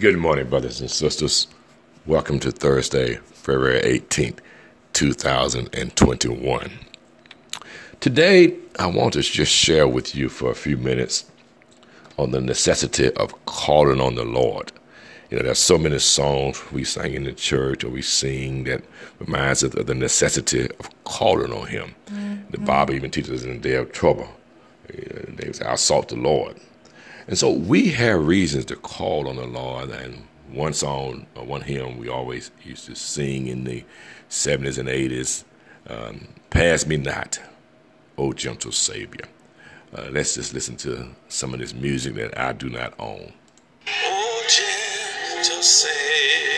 Good morning, brothers and sisters. Welcome to Thursday, February 18th, 2021. Today, I want to just share with you for a few minutes on the necessity of calling on the Lord. You know, there's so many songs we sing in the church or we sing that reminds us of the necessity of calling on Him. Mm-hmm. The Bible even teaches us in the day of trouble, they say, "I sought the Lord." And so we have reasons to call on the Lord. And one song, or one hymn we always used to sing in the 70s and 80s um, Pass Me Not, O Gentle Savior. Uh, let's just listen to some of this music that I do not own. Oh, gentle Savior.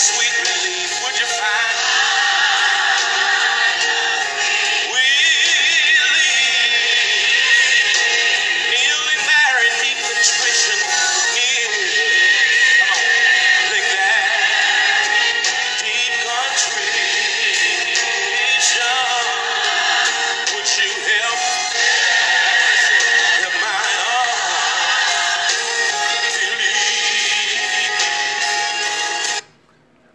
sweet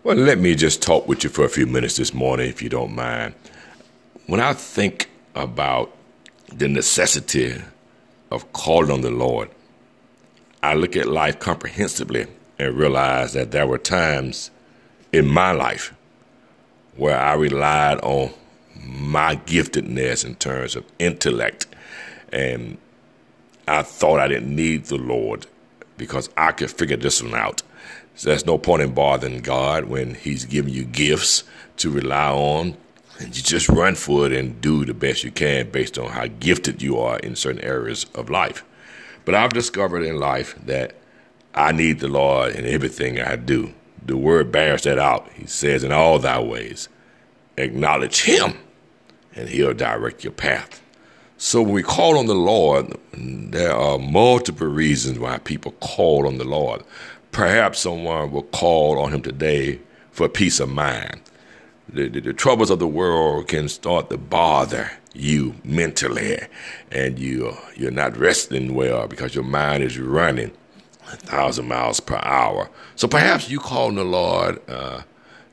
Well, let me just talk with you for a few minutes this morning, if you don't mind. When I think about the necessity of calling on the Lord, I look at life comprehensively and realize that there were times in my life where I relied on my giftedness in terms of intellect, and I thought I didn't need the Lord because I could figure this one out. So there's no point in bothering God when He's giving you gifts to rely on. And you just run for it and do the best you can based on how gifted you are in certain areas of life. But I've discovered in life that I need the Lord in everything I do. The word bears that out. He says, In all thy ways, acknowledge Him, and He'll direct your path. So when we call on the Lord, there are multiple reasons why people call on the Lord perhaps someone will call on him today for peace of mind. The, the, the, troubles of the world can start to bother you mentally, and you you're not resting well because your mind is running a thousand miles per hour. So perhaps you call on the Lord uh,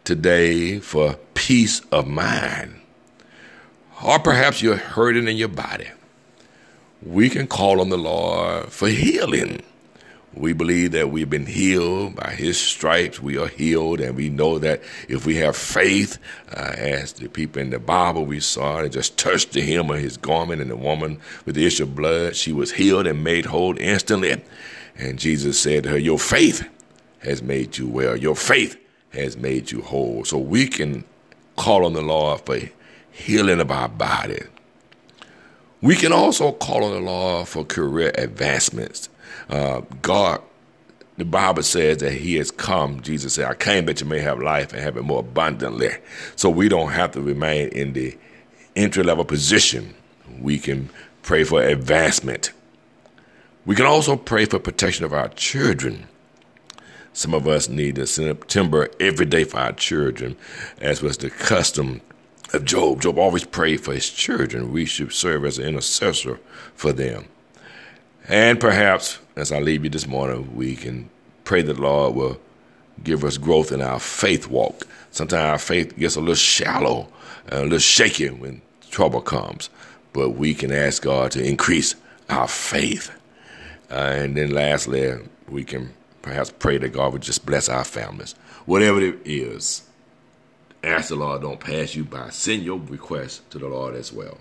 today for peace of mind, or perhaps you're hurting in your body. We can call on the Lord for healing. We believe that we've been healed by his stripes. We are healed, and we know that if we have faith, uh, as the people in the Bible we saw, it just touched the hem of his garment, and the woman with the issue of blood, she was healed and made whole instantly. And Jesus said to her, Your faith has made you well. Your faith has made you whole. So we can call on the Lord for healing of our body. We can also call on the Lord for career advancements. Uh, God, the Bible says that He has come. Jesus said, I came that you may have life and have it more abundantly. So we don't have to remain in the entry level position. We can pray for advancement. We can also pray for protection of our children. Some of us need to send up timber every day for our children, as was the custom of Job. Job always prayed for his children. We should serve as an intercessor for them. And perhaps, as I leave you this morning, we can pray that the Lord will give us growth in our faith walk. Sometimes our faith gets a little shallow, and a little shaky when trouble comes, but we can ask God to increase our faith. Uh, and then lastly, we can perhaps pray that God would just bless our families. Whatever it is, ask the Lord don't pass you by. Send your request to the Lord as well.